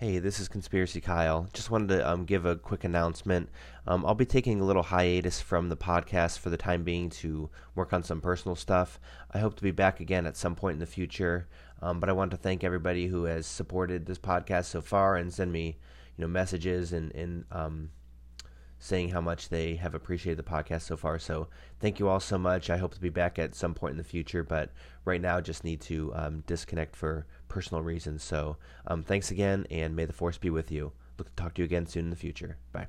Hey, this is Conspiracy Kyle. Just wanted to um, give a quick announcement. Um, I'll be taking a little hiatus from the podcast for the time being to work on some personal stuff. I hope to be back again at some point in the future. Um, but I want to thank everybody who has supported this podcast so far and send me, you know, messages and and um, saying how much they have appreciated the podcast so far. So thank you all so much. I hope to be back at some point in the future, but right now just need to um, disconnect for personal reasons. So um, thanks again, and may the force be with you. Look to talk to you again soon in the future. Bye.